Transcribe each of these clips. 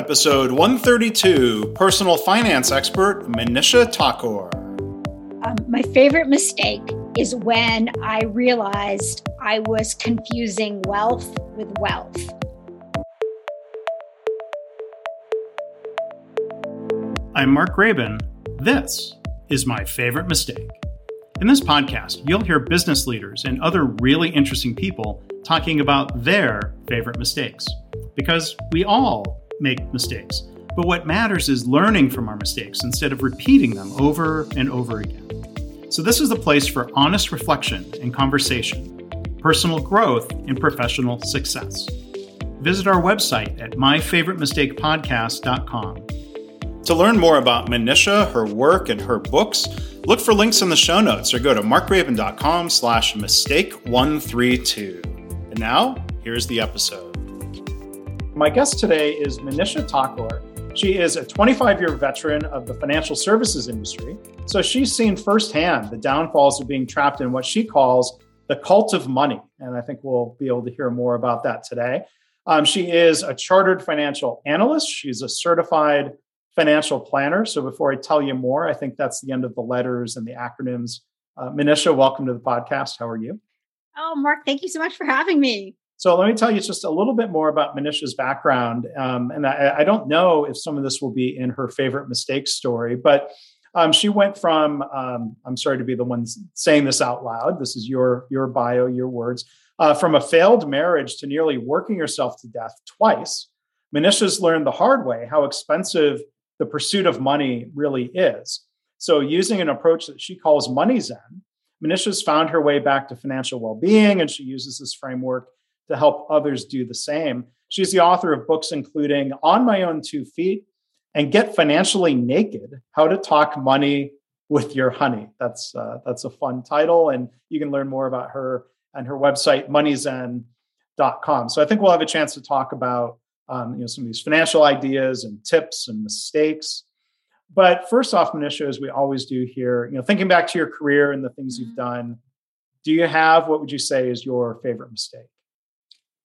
Episode 132 Personal Finance Expert Manisha Thakor. Um, my favorite mistake is when I realized I was confusing wealth with wealth. I'm Mark Graban. This is my favorite mistake. In this podcast, you'll hear business leaders and other really interesting people talking about their favorite mistakes. Because we all make mistakes. But what matters is learning from our mistakes instead of repeating them over and over again. So, this is the place for honest reflection and conversation, personal growth, and professional success. Visit our website at myfavoritemistakepodcast.com. To learn more about Manisha, her work, and her books, look for links in the show notes or go to markgraban.com slash mistake132. And now, here's the episode. My guest today is Manisha Thakor. She is a 25 year veteran of the financial services industry. So she's seen firsthand the downfalls of being trapped in what she calls the cult of money. And I think we'll be able to hear more about that today. Um, she is a chartered financial analyst. She's a certified financial planner. So before I tell you more, I think that's the end of the letters and the acronyms. Uh, Manisha, welcome to the podcast. How are you? Oh, Mark, thank you so much for having me. So let me tell you just a little bit more about Manisha's background. Um, and I, I, don't know if some of this will be in her favorite mistakes story, but um, she went from, um, I'm sorry to be the one saying this out loud. This is your, your bio, your words, uh, from a failed marriage to nearly working herself to death twice. Manisha's learned the hard way how expensive the pursuit of money really is. So using an approach that she calls money zen, Manisha's found her way back to financial well-being, and she uses this framework to help others do the same. She's the author of books including On My Own Two Feet and Get Financially Naked How to Talk Money with Your Honey. That's, uh, that's a fun title. And you can learn more about her and her website, moneyzen.com. So I think we'll have a chance to talk about um, you know, some of these financial ideas and tips and mistakes. But first off, Manisha, as we always do here, you know, thinking back to your career and the things mm-hmm. you've done, do you have what would you say is your favorite mistake?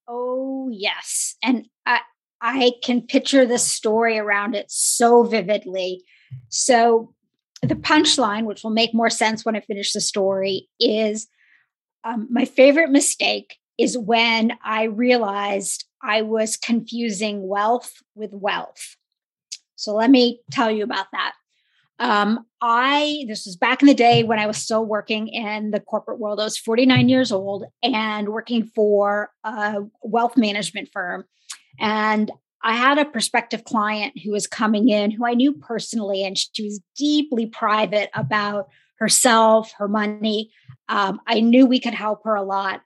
Oh, yes. And I, I can picture the story around it so vividly. So, the punchline, which will make more sense when I finish the story, is um, my favorite mistake is when I realized I was confusing wealth with wealth. So, let me tell you about that. Um, I, this was back in the day when I was still working in the corporate world. I was 49 years old and working for a wealth management firm. And I had a prospective client who was coming in who I knew personally, and she was deeply private about herself, her money. Um, I knew we could help her a lot.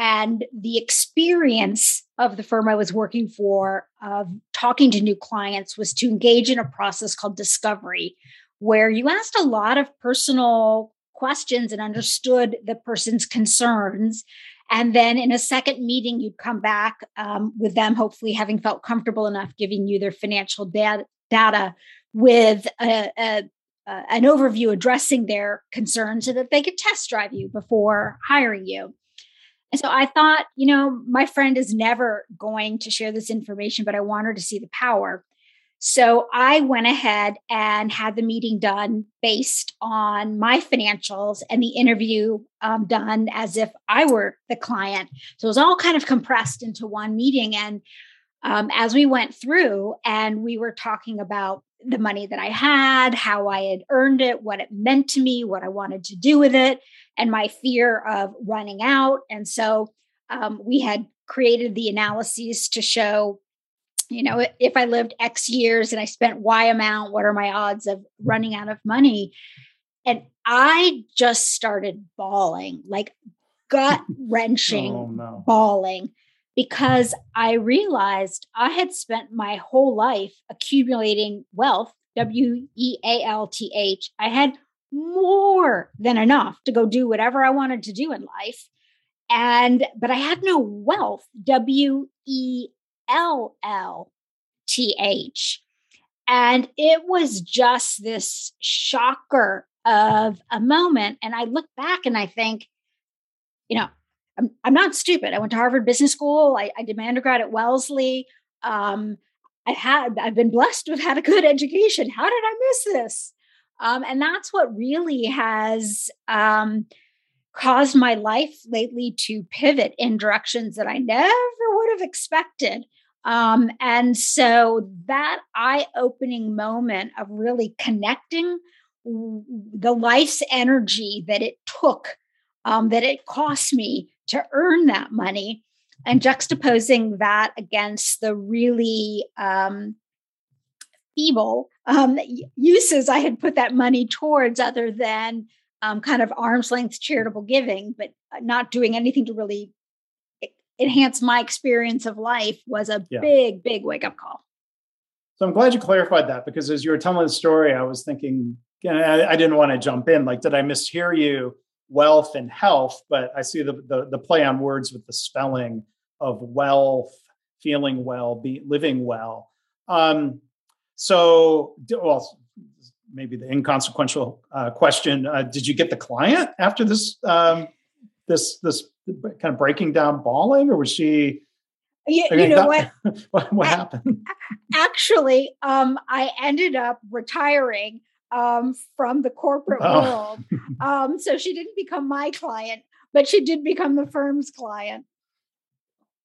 And the experience of the firm I was working for of talking to new clients was to engage in a process called discovery, where you asked a lot of personal questions and understood the person's concerns. And then in a second meeting, you'd come back um, with them, hopefully having felt comfortable enough giving you their financial data, with a, a, an overview addressing their concerns so that they could test drive you before hiring you. And so I thought, you know, my friend is never going to share this information, but I want her to see the power. So I went ahead and had the meeting done based on my financials and the interview um, done as if I were the client. So it was all kind of compressed into one meeting. And um, as we went through and we were talking about the money that I had, how I had earned it, what it meant to me, what I wanted to do with it, and my fear of running out. And so um, we had created the analyses to show, you know, if I lived X years and I spent Y amount, what are my odds of running out of money? And I just started bawling, like gut wrenching, oh, no. bawling because I realized I had spent my whole life accumulating wealth, W E A L T H. I had more than enough to go do whatever I wanted to do in life. And, but I had no wealth, W E L L T H. And it was just this shocker of a moment. And I look back and I think, you know, I'm, I'm not stupid. I went to Harvard Business School. I, I did my undergrad at Wellesley. Um, I had I've been blessed to have had a good education. How did I miss this? Um, and that's what really has um, caused my life lately to pivot in directions that I never would have expected. Um, and so that eye opening moment of really connecting the life's energy that it took, um, that it cost me to earn that money, and juxtaposing that against the really um, feeble um, uses I had put that money towards, other than um, kind of arm's length charitable giving, but uh, not doing anything to really enhance my experience of life was a yeah. big, big wake up call. So I'm glad you clarified that because as you were telling the story, I was thinking, I, I didn't want to jump in. Like, did I mishear you? Wealth and health, but I see the, the, the play on words with the spelling of wealth, feeling well, be living well. Um, so, well, maybe the inconsequential uh, question: uh, Did you get the client after this um, this this kind of breaking down bawling, or was she? You, you know what? what, what happened? Actually, um, I ended up retiring um, from the corporate oh. world. Um, so she didn't become my client, but she did become the firm's client.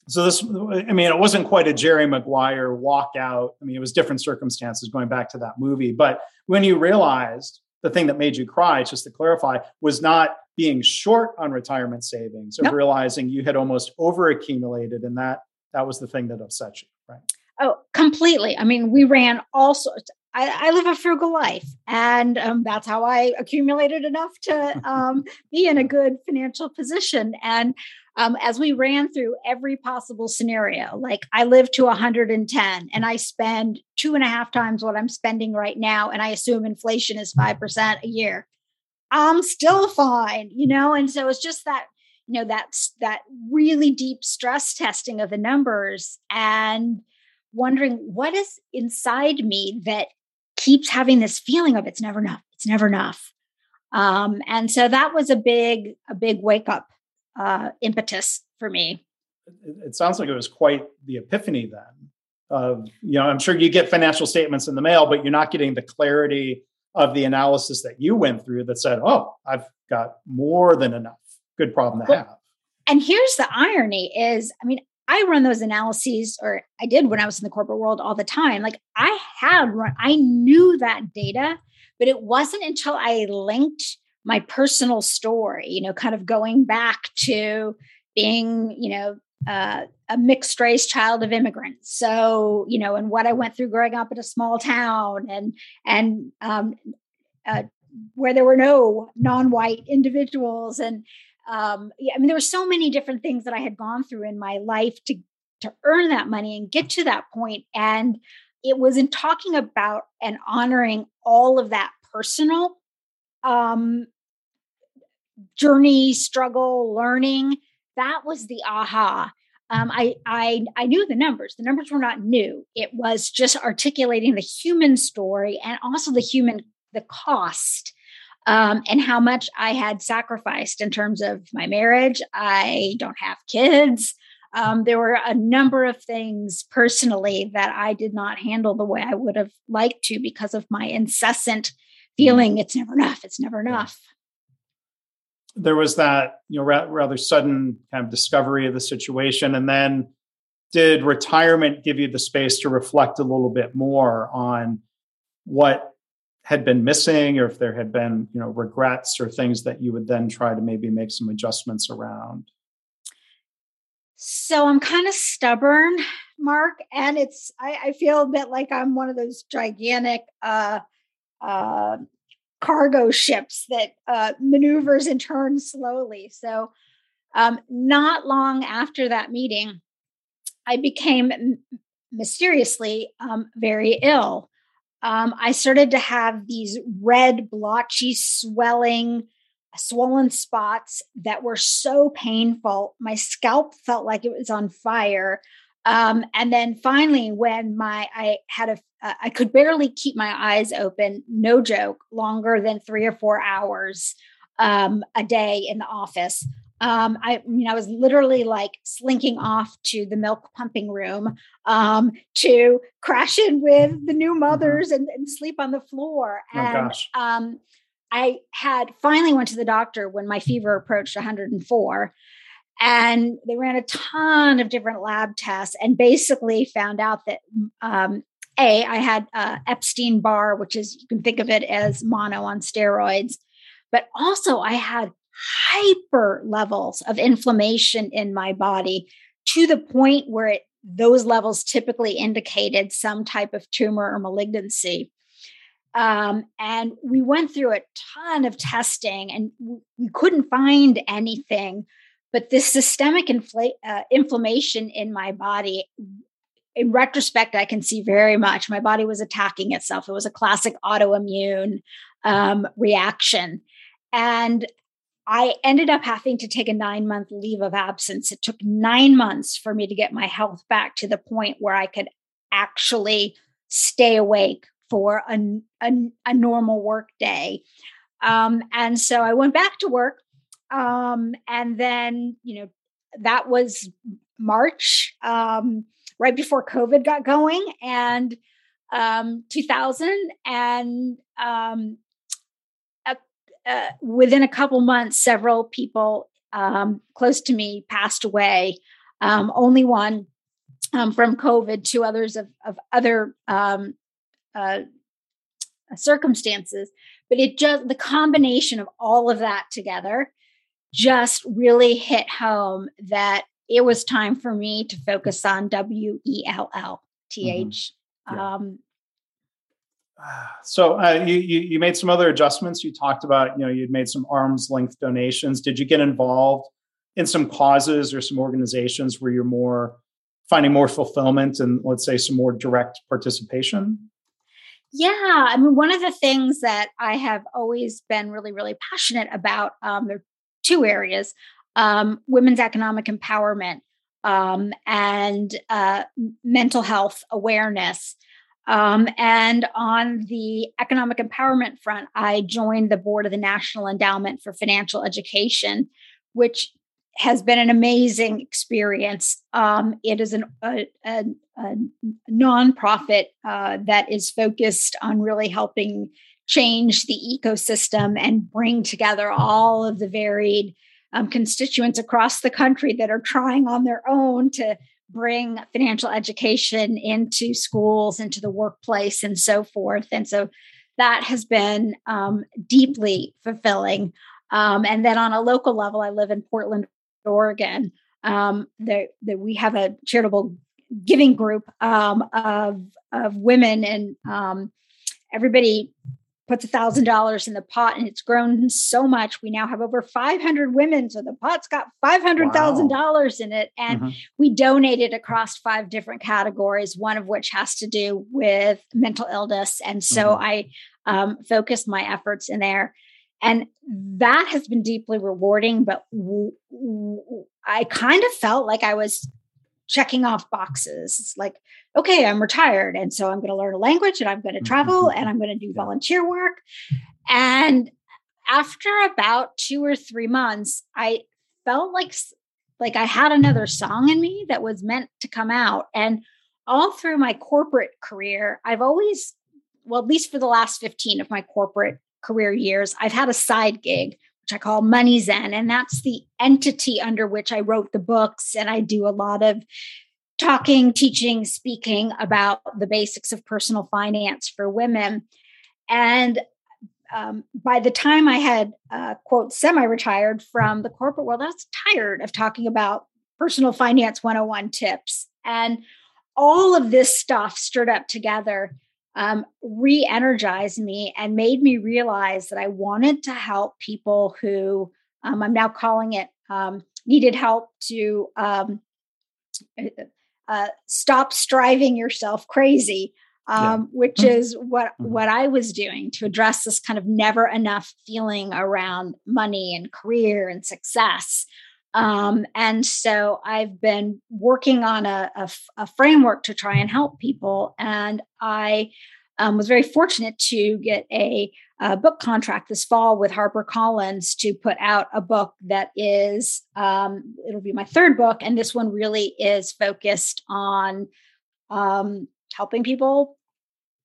So this, I mean, it wasn't quite a Jerry Maguire walkout. I mean, it was different circumstances going back to that movie. But when you realized the thing that made you cry, just to clarify, was not being short on retirement savings or nope. realizing you had almost over accumulated and that that was the thing that upset you right oh completely i mean we ran all sorts I, I live a frugal life, and um, that's how I accumulated enough to um, be in a good financial position. And um, as we ran through every possible scenario, like I live to 110 and I spend two and a half times what I'm spending right now, and I assume inflation is 5% a year. I'm still fine, you know? And so it's just that, you know, that's that really deep stress testing of the numbers and wondering what is inside me that keeps having this feeling of it's never enough, it's never enough. Um, and so that was a big, a big wake up uh, impetus for me. It, sounds like it was quite the epiphany then. Of you know, I'm sure you get financial statements in the mail, but you're not getting the clarity of the analysis that you went through that said, oh, I've got more than enough. Good problem to have. And here's the irony is, I mean, I run those analyses, or I did when I was in the corporate world all the time. Like I had run, I knew that data, but it wasn't until I linked my personal story, you know, kind of going back to being, you know, uh, a mixed race child of immigrants. So, you know, and what I went through growing up in a small town and, and, um, uh, where there were no non-white individuals. And, um, yeah, I mean, there were so many different things that I had gone through in my life to, to earn that money and get to that point. And it was in talking about and honoring all of that personal, um, journey, struggle, learning that was the aha. Um, I, I I knew the numbers. The numbers were not new. It was just articulating the human story and also the human the cost um, and how much I had sacrificed in terms of my marriage. I don't have kids. Um, there were a number of things personally that I did not handle the way I would have liked to because of my incessant feeling it's never enough. It's never enough there was that you know ra- rather sudden kind of discovery of the situation and then did retirement give you the space to reflect a little bit more on what had been missing or if there had been you know regrets or things that you would then try to maybe make some adjustments around so i'm kind of stubborn mark and it's I, I feel a bit like i'm one of those gigantic uh uh cargo ships that uh, maneuvers and turns slowly. So, um, not long after that meeting, I became mysteriously um, very ill. Um, I started to have these red, blotchy, swelling, swollen spots that were so painful. My scalp felt like it was on fire. Um, and then finally, when my I had a uh, I could barely keep my eyes open, no joke, longer than three or four hours um, a day in the office. Um, I, I, mean, I was literally like slinking off to the milk pumping room um, to crash in with the new mm-hmm. mothers mm-hmm. and, and, sleep on the floor. Oh, and um, I had finally went to the doctor when my fever approached 104 and they ran a ton of different lab tests and basically found out that um, a i had uh, epstein barr which is you can think of it as mono on steroids but also i had hyper levels of inflammation in my body to the point where it, those levels typically indicated some type of tumor or malignancy um, and we went through a ton of testing and we couldn't find anything but this systemic infl- uh, inflammation in my body, in retrospect, I can see very much my body was attacking itself. It was a classic autoimmune um, reaction. And I ended up having to take a nine month leave of absence. It took nine months for me to get my health back to the point where I could actually stay awake for a, a, a normal work day. Um, and so I went back to work um, and then, you know, that was March, um, right before COVID got going, and um, 2000. And um, uh, within a couple months, several people um, close to me passed away. Um, only one um, from COVID, two others of, of other um, uh, circumstances. But it just, the combination of all of that together just really hit home that it was time for me to focus on W E L L T H. Mm-hmm. Um, so uh, you, you, made some other adjustments. You talked about you know you'd made some arms length donations. Did you get involved in some causes or some organizations where you're more finding more fulfillment and let's say some more direct participation? Yeah, I mean, one of the things that I have always been really, really passionate about. Um, there two areas um, women's economic empowerment um, and uh, mental health awareness. Um, and on the economic empowerment front, I joined the board of the National Endowment for Financial Education, which has been an amazing experience. Um, it is an, a, a, a nonprofit uh, that is focused on really helping change the ecosystem and bring together all of the varied um, constituents across the country that are trying on their own to bring financial education into schools, into the workplace, and so forth. And so that has been um, deeply fulfilling. Um, and then on a local level, I live in Portland, Oregon. Um, that we have a charitable giving group um, of of women, and um, everybody puts a thousand dollars in the pot and it's grown so much we now have over 500 women so the pot's got $500000 wow. in it and mm-hmm. we donated across five different categories one of which has to do with mental illness and so mm-hmm. i um, focused my efforts in there and that has been deeply rewarding but w- w- I kind of felt like i was checking off boxes. It's like, okay, I'm retired. And so I'm going to learn a language and I'm going to mm, mm, travel mm, and I'm going to do volunteer work. And after about two or three months, I felt like like I had another song in me that was meant to come out. And all through my corporate career, I've always, well, at least for the last 15 of my corporate career years, I've had a side gig which I call Money Zen. And that's the entity under which I wrote the books. And I do a lot of talking, teaching, speaking about the basics of personal finance for women. And um, by the time I had, uh, quote, semi retired from the corporate world, I was tired of talking about personal finance 101 tips. And all of this stuff stirred up together um, re energized me and made me realize that I wanted to help people who um, I'm now calling it um, needed help to um, uh, uh, stop striving yourself crazy. Yeah. Um, which mm-hmm. is what mm-hmm. what I was doing to address this kind of never enough feeling around money and career and success. Um, and so I've been working on a, a, a, framework to try and help people. And I um, was very fortunate to get a, a, book contract this fall with HarperCollins to put out a book that is, um, it'll be my third book. And this one really is focused on um, helping people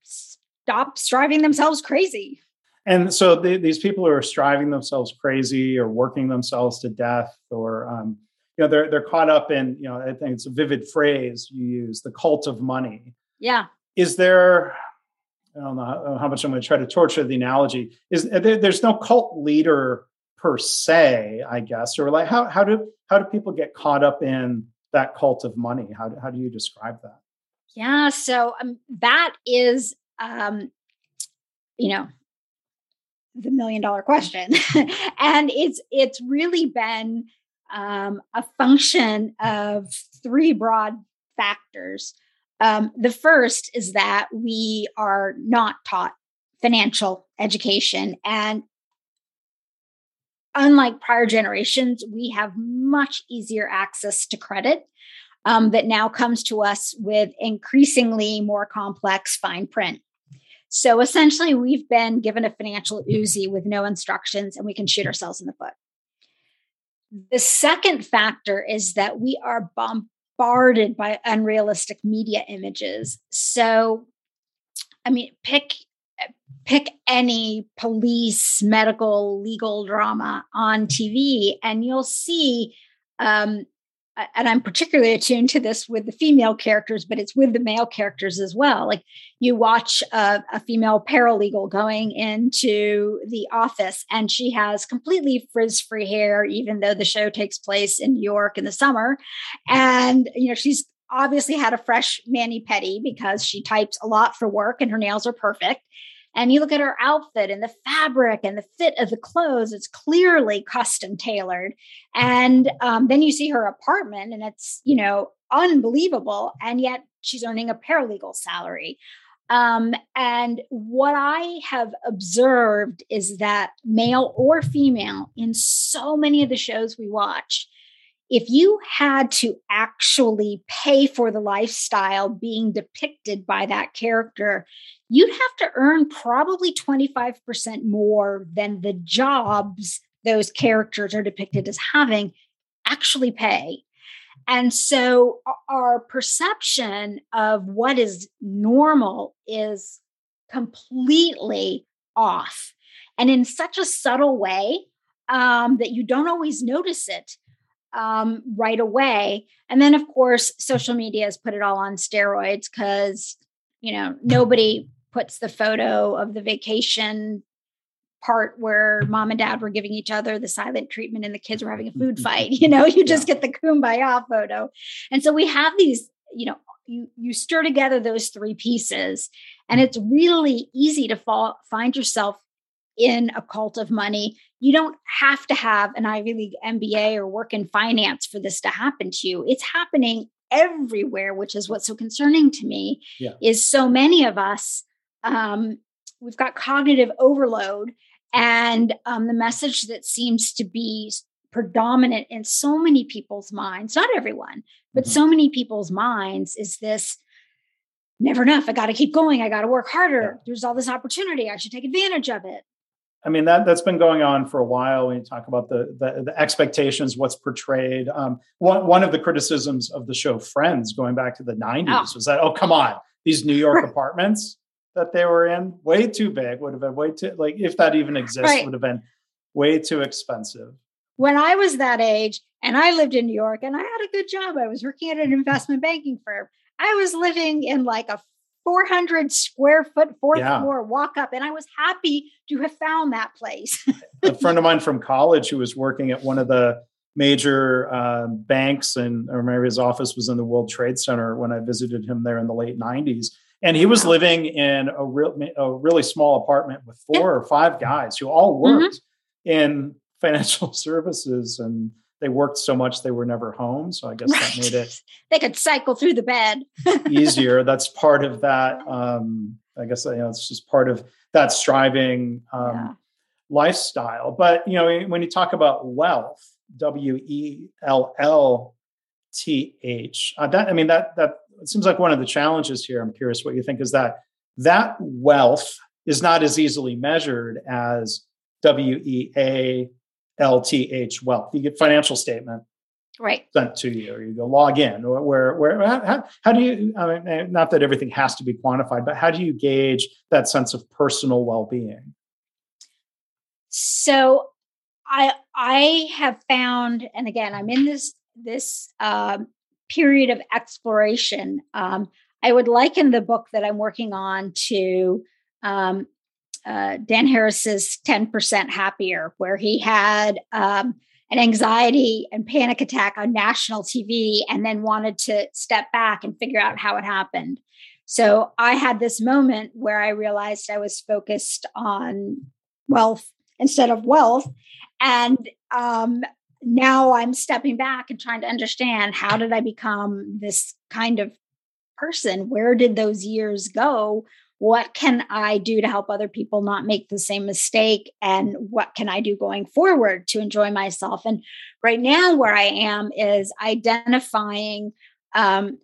stop striving themselves crazy. And so the, these people who are striving themselves crazy or working themselves to death or, um, you know, they're, they're caught up in, you know, I think it's a vivid phrase you use, the cult of money. Yeah. Is there, I don't know how much I'm going to try to torture the analogy. Is there, there's no cult leader per se, I guess, or like how how do how do people get caught up in that cult of money? How do, how do you describe that? Yeah, so um, that is, um, you know, the million dollar question, and it's it's really been um, a function of three broad factors. Um, the first is that we are not taught financial education. And unlike prior generations, we have much easier access to credit um, that now comes to us with increasingly more complex fine print. So essentially, we've been given a financial Uzi with no instructions and we can shoot ourselves in the foot. The second factor is that we are bombarded by unrealistic media images. So, I mean, pick pick any police, medical, legal drama on TV, and you'll see um, and I'm particularly attuned to this with the female characters, but it's with the male characters as well. Like you watch a, a, female paralegal going into the office, and she has completely frizz-free hair, even though the show takes place in New York in the summer, and you know she's obviously had a fresh mani pedi because she types a lot for work, and her nails are perfect and you look at her outfit and the fabric and the fit of the clothes it's clearly custom tailored. And um, then you see her apartment and it's you know unbelievable. And yet she's earning a paralegal salary. Um, and what I have observed is that male or female in so many of the shows we watch, if you had to actually pay for the lifestyle being depicted by that character, you'd have to earn probably 25% more than the jobs those characters are depicted as having actually pay. And so our perception of what is normal is completely off and in such a subtle way um, that you don't always notice it um, right away. And then, of course, social media has put it all on steroids because, you know, nobody puts the photo of the vacation part where mom and dad were giving each other the silent treatment and the kids were having a food fight. You know, you just yeah. get the kumbaya photo. And so we have these, you know, you you stir together those three pieces and it's really easy to fall find yourself in a cult of money. You don't have to have an Ivy League MBA or work in finance for this to happen to you. It's happening everywhere, which is what's so concerning to me. Yeah. Is so many of us um, we've got cognitive overload, and um, the message that seems to be predominant in so many people's minds, not everyone, but mm-hmm. so many people's minds, is this never enough. I got to keep going. I got to work harder. Yeah. There's all this opportunity. I should take advantage of it. I mean that that's been going on for a while. When you talk about the the, the expectations, what's portrayed. Um, one one of the criticisms of the show Friends, going back to the '90s, oh. was that oh come on, these New York apartments that they were in way too big. Would have been way too like if that even exists, right. would have been way too expensive. When I was that age, and I lived in New York, and I had a good job. I was working at an investment banking firm. I was living in like a 400 square foot fourth yeah. floor walk up and i was happy to have found that place a friend of mine from college who was working at one of the major uh, banks and i remember his office was in the world trade center when i visited him there in the late 90s and he was living in a real a really small apartment with four or five guys who all worked mm-hmm. in financial services and they worked so much they were never home. So I guess right. that made it they could cycle through the bed easier. That's part of that. Um, I guess you know it's just part of that striving um, yeah. lifestyle. But you know when you talk about wealth, W E L L T H. Uh, that I mean that that seems like one of the challenges here. I'm curious what you think is that that wealth is not as easily measured as W E A L T H wealth. You get financial statement right sent to you, or you go log in. or Where where how, how do you? I mean, eh, not that everything has to be quantified, but how do you gauge that sense of personal well being? So, I I have found, and again, I'm in this this um, period of exploration. Um, I would liken the book that I'm working on to um, uh, Dan Harris's 10% Happier, where he had um, an anxiety and panic attack on national TV and then wanted to step back and figure out how it happened. So I had this moment where I realized I was focused on wealth instead of wealth. And um, now I'm stepping back and trying to understand how did I become this kind of person? Where did those years go? What can I do to help other people not make the same mistake? And what can I do going forward to enjoy myself? And right now, where I am is identifying um,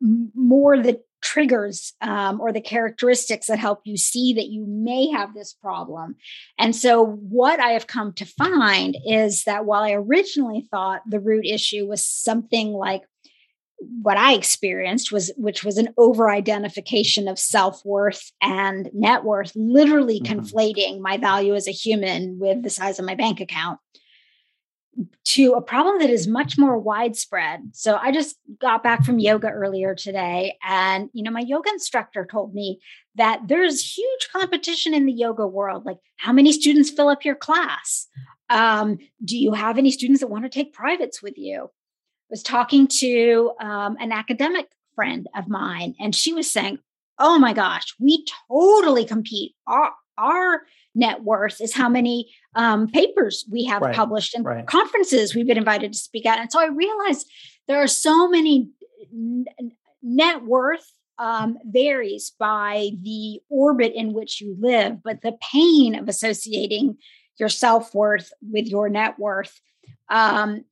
more the triggers um, or the characteristics that help you see that you may have this problem. And so, what I have come to find is that while I originally thought the root issue was something like what I experienced was, which was an over identification of self worth and net worth, literally mm-hmm. conflating my value as a human with the size of my bank account to a problem that is much more widespread. So I just got back from yoga earlier today and you know my yoga instructor told me that there's huge competition in the yoga world like how many students fill up your class? Um, do you have any students that want to take privates with you? Was talking to um, an academic friend of mine and she was saying, "Oh my gosh, we totally compete. Our our net worth is how many um, papers we have right. published and right. conferences we've been invited to speak at. And so I realized there are so many n- net worth um, varies by the orbit in which you live, but the pain of associating your self worth with your net worth, um,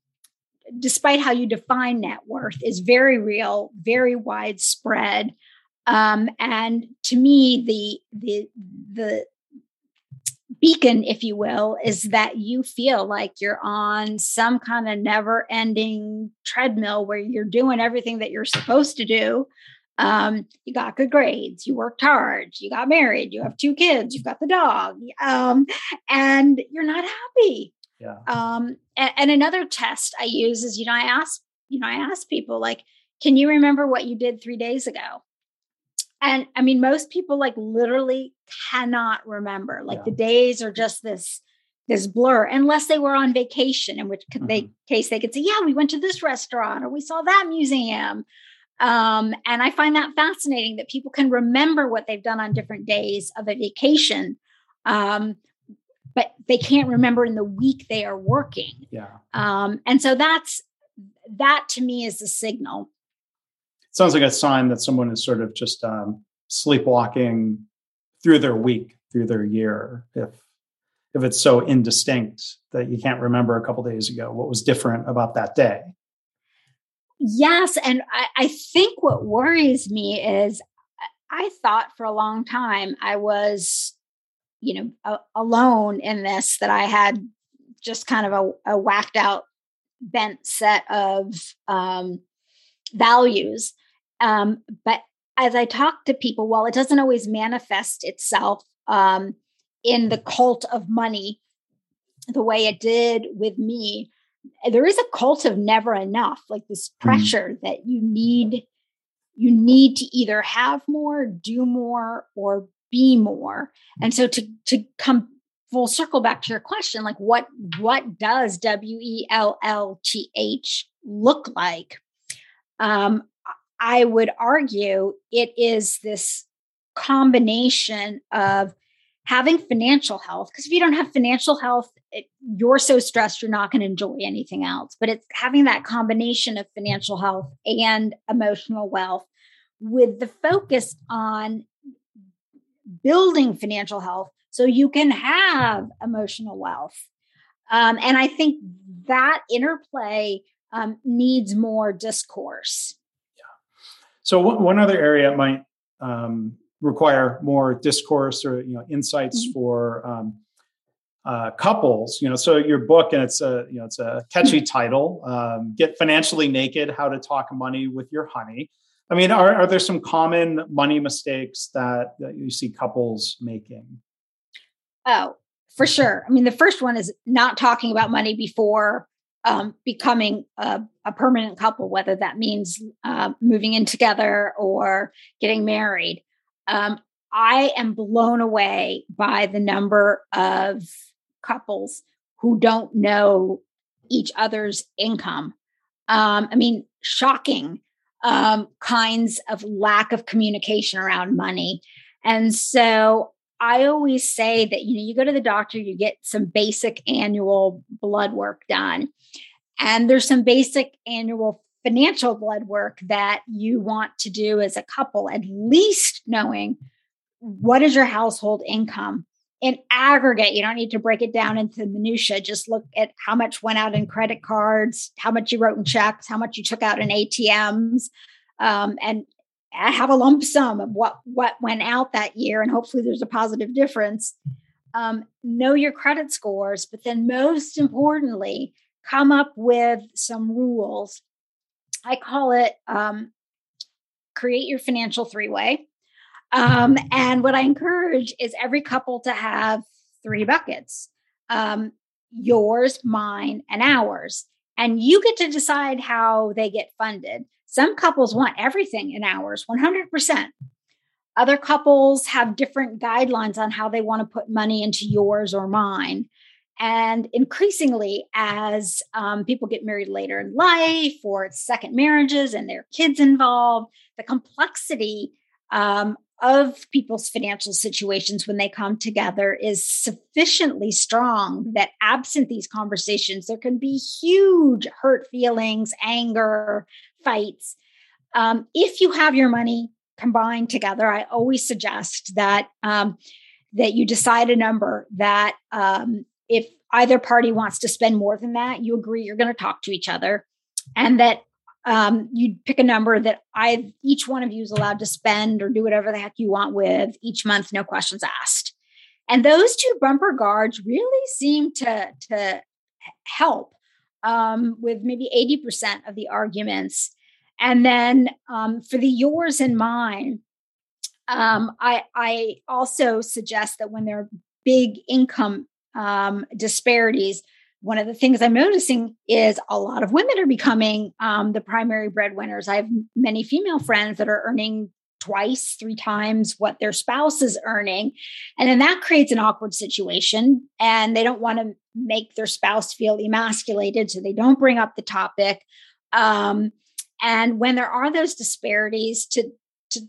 despite how you define net worth, is very real, very widespread. Um, and to me, the the the beacon, if you will, is that you feel like you're on some kind of never ending treadmill where you're doing everything that you're supposed to do. Um, you got good grades, you worked hard, you got married, you have two kids, you've got the dog, um, and you're not happy. Yeah. Um, and, and another test I use is, you know, I ask, you know, I ask people like, can you remember what you did three days ago? And I mean, most people like literally cannot remember. Like yeah. the days are just this this blur, unless they were on vacation, in which mm-hmm. they case they could say, "Yeah, we went to this restaurant or we saw that museum." Um, and I find that fascinating that people can remember what they've done on different days of a vacation, um, but they can't remember in the week they are working. Yeah. Um, and so that's that to me is the signal sounds like a sign that someone is sort of just um, sleepwalking through their week, through their year. If if it's so indistinct that you can't remember a couple days ago what was different about that day. Yes, and I, I think what worries me is I thought for a long time I was, you know, a, alone in this. That I had just kind of a, a whacked out bent set of um, values um, but as I talk to people, while it doesn't always manifest itself um, in the cult of money the way it did with me, there is a cult of never enough, like this mm-hmm. pressure mm. that you need you need to either have more, do more, or be more. And so to to come full circle back to your question, like what what does W E L L T H look like? Um, I would argue it is this combination of having financial health because if you don't have financial health it, you're so stressed you're not going to enjoy anything else but it's having that combination of financial health and emotional wealth with the focus on building financial health so you can have emotional wealth um, and i think that interplay um, needs more discourse Yeah. so one other area might um, require more discourse or you know insights mm-hmm. for um, uh, couples. You know, so your book and it's a you know it's a catchy title, um, "Get Financially Naked: How to Talk Money with Your Honey." I mean, are, are there some common money mistakes that, that you see couples making? Oh, for sure. I mean, the first one is not talking about money before um, becoming a, a, permanent couple, whether that means uh, moving in together or getting married. Um, I am blown away by the number of couples who don't know each other's income. Um, I mean, shocking um, kinds of lack of communication around money. And so I always say that you know you go to the doctor, you get some basic annual blood work done, and there's some basic annual financial blood work that you want to do as a couple, at least knowing what is your household income in aggregate. You don't need to break it down into minutia. Just look at how much went out in credit cards, how much you wrote in checks, how much you took out in ATMs, um, and have a lump sum of what what went out that year and hopefully there's a positive difference um, know your credit scores but then most importantly come up with some rules i call it um, create your financial three way um, and what i encourage is every couple to have three buckets um, yours mine and ours and you get to decide how they get funded some couples want everything in ours, 100%. Other couples have different guidelines on how they want to put money into yours or mine. And increasingly, as um, people get married later in life or second marriages and their kids involved, the complexity um, of people's financial situations when they come together is sufficiently strong that absent these conversations, there can be huge hurt feelings, anger, fights. Um, if you have your money combined together, I always suggest that um, that you decide a number that um, if either party wants to spend more than that, you agree you're going to talk to each other, and that um, you pick a number that I each one of you is allowed to spend or do whatever the heck you want with each month, no questions asked. And those two bumper guards really seem to to help um, with maybe 80% of the arguments. And then um, for the yours and mine, um, I, I also suggest that when there are big income um, disparities, one of the things I'm noticing is a lot of women are becoming um, the primary breadwinners. I have many female friends that are earning twice, three times what their spouse is earning. And then that creates an awkward situation. And they don't want to make their spouse feel emasculated. So they don't bring up the topic. Um, and when there are those disparities, to, to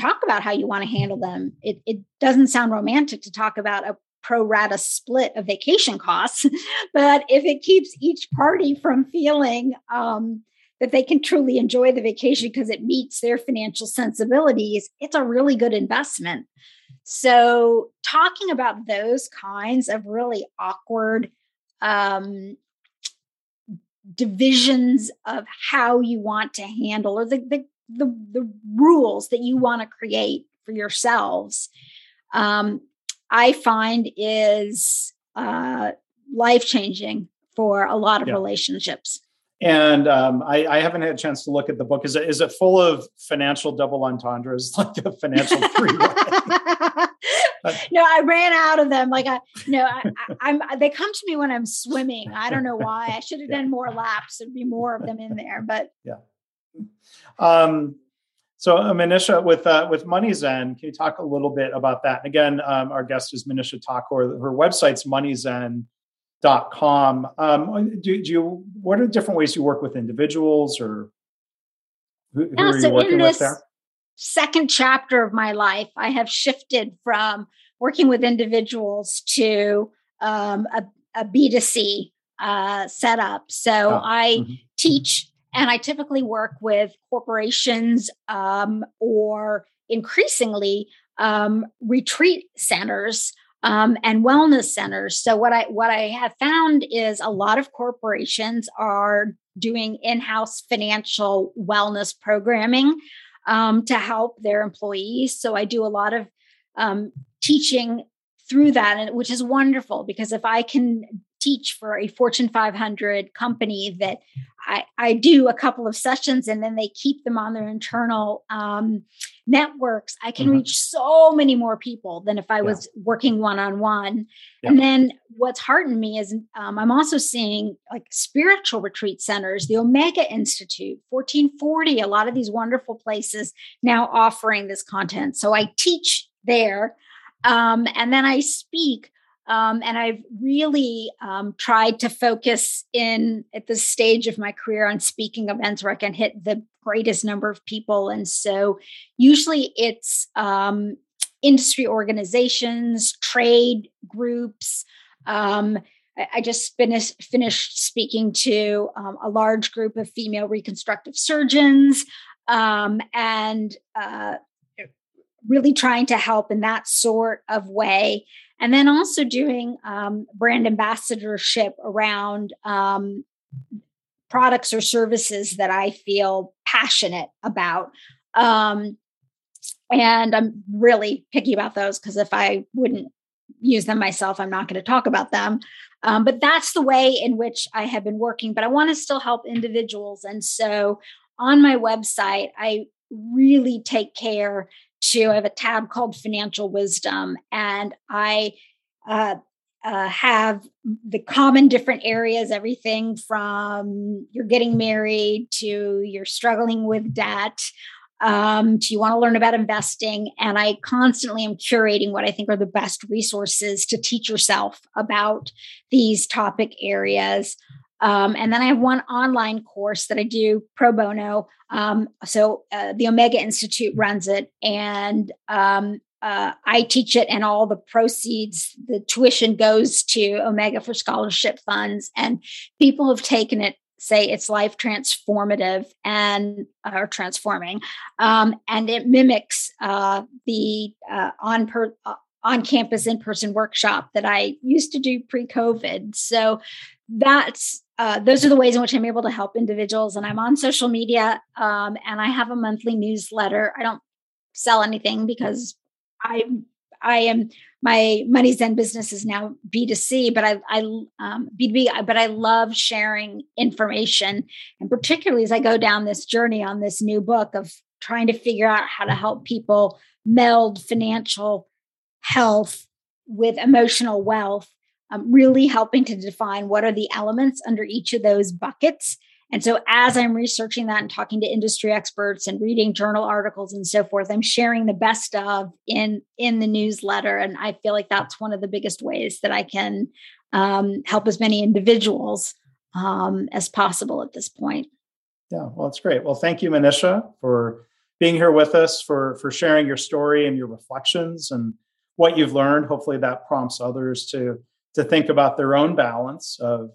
talk about how you want to handle them, it, it doesn't sound romantic to talk about a pro rata split of vacation costs. but if it keeps each party from feeling, um, that they can truly enjoy the vacation because it meets their financial sensibilities, it's a really good investment. So, talking about those kinds of really awkward um, divisions of how you want to handle or the, the, the, the rules that you want to create for yourselves, um, I find is uh, life changing for a lot of yeah. relationships. And um, I, I, haven't had a chance to look at the book. Is it is it full of financial double entendres, like a financial three? no, I ran out of them. Like I, no, I, am They come to me when I'm swimming. I don't know why. I should have yeah. done more laps. There'd be more of them in there. But yeah. Um, so uh, Manisha, with uh, with Money Zen, can you talk a little bit about that? And again, um, our guest is Manisha Thakor. Her website's moneyzen dot com. Um, do, do, you what are different ways you work with individuals or who, who yeah, are so you working with there? Second chapter of my life, I have shifted from working with individuals to um, a a B2C uh, setup. So oh. I mm-hmm. teach and I typically work with corporations um, or increasingly um, retreat centers um, and wellness centers. So what I what I have found is a lot of corporations are doing in-house financial wellness programming. um, to help their employees. So I do a lot of um, teaching through that, and which is wonderful because if I can teach for a Fortune 500 company that I, I do a couple of sessions and then they keep them on their internal um, networks, I can mm-hmm. reach so many more people than if I yeah. was working one on one. And then what's heartened me is um, I'm also seeing like spiritual retreat centers, the Omega Institute, 1440, a lot of these wonderful places now offering this content. So I teach there. Um, and then I speak um, and I've really um, tried to focus in at this stage of my career on speaking events where I can hit the greatest number of people. And so usually it's um, industry organizations, trade groups. Um, I, I, just finished, finished speaking to um, a large group of female reconstructive surgeons um, and uh, really trying to help in that sort of way and then also doing um, brand ambassadorship around um, products or services that I feel passionate about. Um, and I'm really picky about those because if I wouldn't use them myself, I'm not going to talk about them. Um, but that's the way in which I have been working. But I want to still help individuals. And so on my website, I really take care to, I have a tab called Financial Wisdom, and I uh, uh, have the common different areas everything from you're getting married to you're struggling with debt um, to you want to learn about investing. And I constantly am curating what I think are the best resources to teach yourself about these topic areas. Um, and then I have one online course that I do pro bono. Um, so uh, the Omega Institute runs it, and um, uh, I teach it, and all the proceeds, the tuition goes to Omega for scholarship funds. And people have taken it, say it's life transformative and are uh, transforming, um, and it mimics uh, the uh, on per uh, on campus in person workshop that I used to do pre COVID. So that's uh, those are the ways in which I'm able to help individuals. And I'm on social media um, and I have a monthly newsletter. I don't sell anything because I I am my MoneyZen business is now B2C, but I I um, B2B, but I love sharing information, and particularly as I go down this journey on this new book of trying to figure out how to help people meld financial health with emotional wealth um, really helping to define what are the elements under each of those buckets. And so, as I'm researching that and talking to industry experts and reading journal articles and so forth, I'm sharing the best of in in the newsletter. And I feel like that's one of the biggest ways that I can um, help as many individuals um, as possible at this point. Yeah, well, it's great. Well, thank you, Manisha, for being here with us, for for sharing your story and your reflections and what you've learned. Hopefully, that prompts others to to think about their own balance of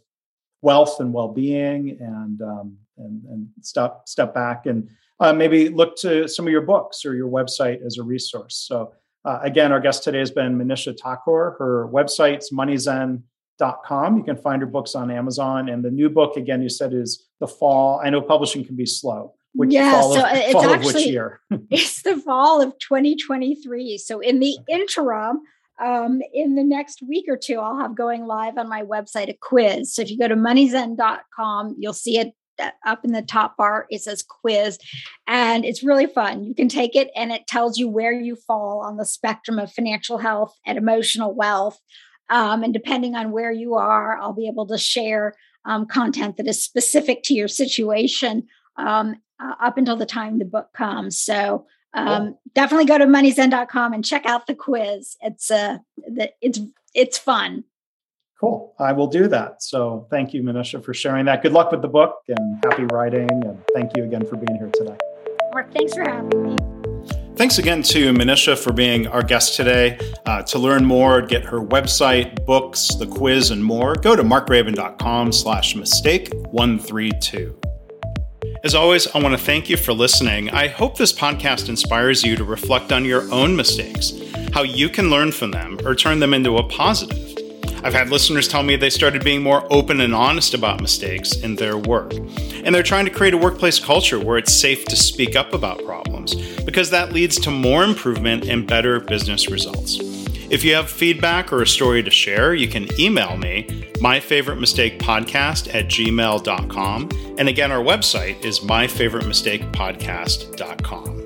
wealth and well-being and um, and, and step step back and uh, maybe look to some of your books or your website as a resource. So uh, again our guest today has been manisha Thakor her website's moneyzen.com you can find her books on amazon. And the new book again you said is the fall. I know publishing can be slow which yeah, fall so of, it's fall actually, of which year? it's the fall of 2023. So in the interim, um, in the next week or two, I'll have going live on my website a quiz. So if you go to moneyzen.com, you'll see it uh, up in the top bar. It says quiz, and it's really fun. You can take it, and it tells you where you fall on the spectrum of financial health and emotional wealth. Um, and depending on where you are, I'll be able to share um, content that is specific to your situation um, uh, up until the time the book comes. So um, definitely go to moneyzen.com and check out the quiz. It's uh, the, it's it's fun. Cool. I will do that. So thank you, Manisha, for sharing that. Good luck with the book and happy writing. And thank you again for being here today. Mark, thanks for having me. Thanks again to Manisha for being our guest today. Uh, to learn more, get her website, books, the quiz, and more, go to markgraban.com slash mistake 132. As always, I want to thank you for listening. I hope this podcast inspires you to reflect on your own mistakes, how you can learn from them or turn them into a positive. I've had listeners tell me they started being more open and honest about mistakes in their work. And they're trying to create a workplace culture where it's safe to speak up about problems, because that leads to more improvement and better business results. If you have feedback or a story to share, you can email me, myfavoritemistakepodcast at gmail.com. And again, our website is myfavoritemistakepodcast.com.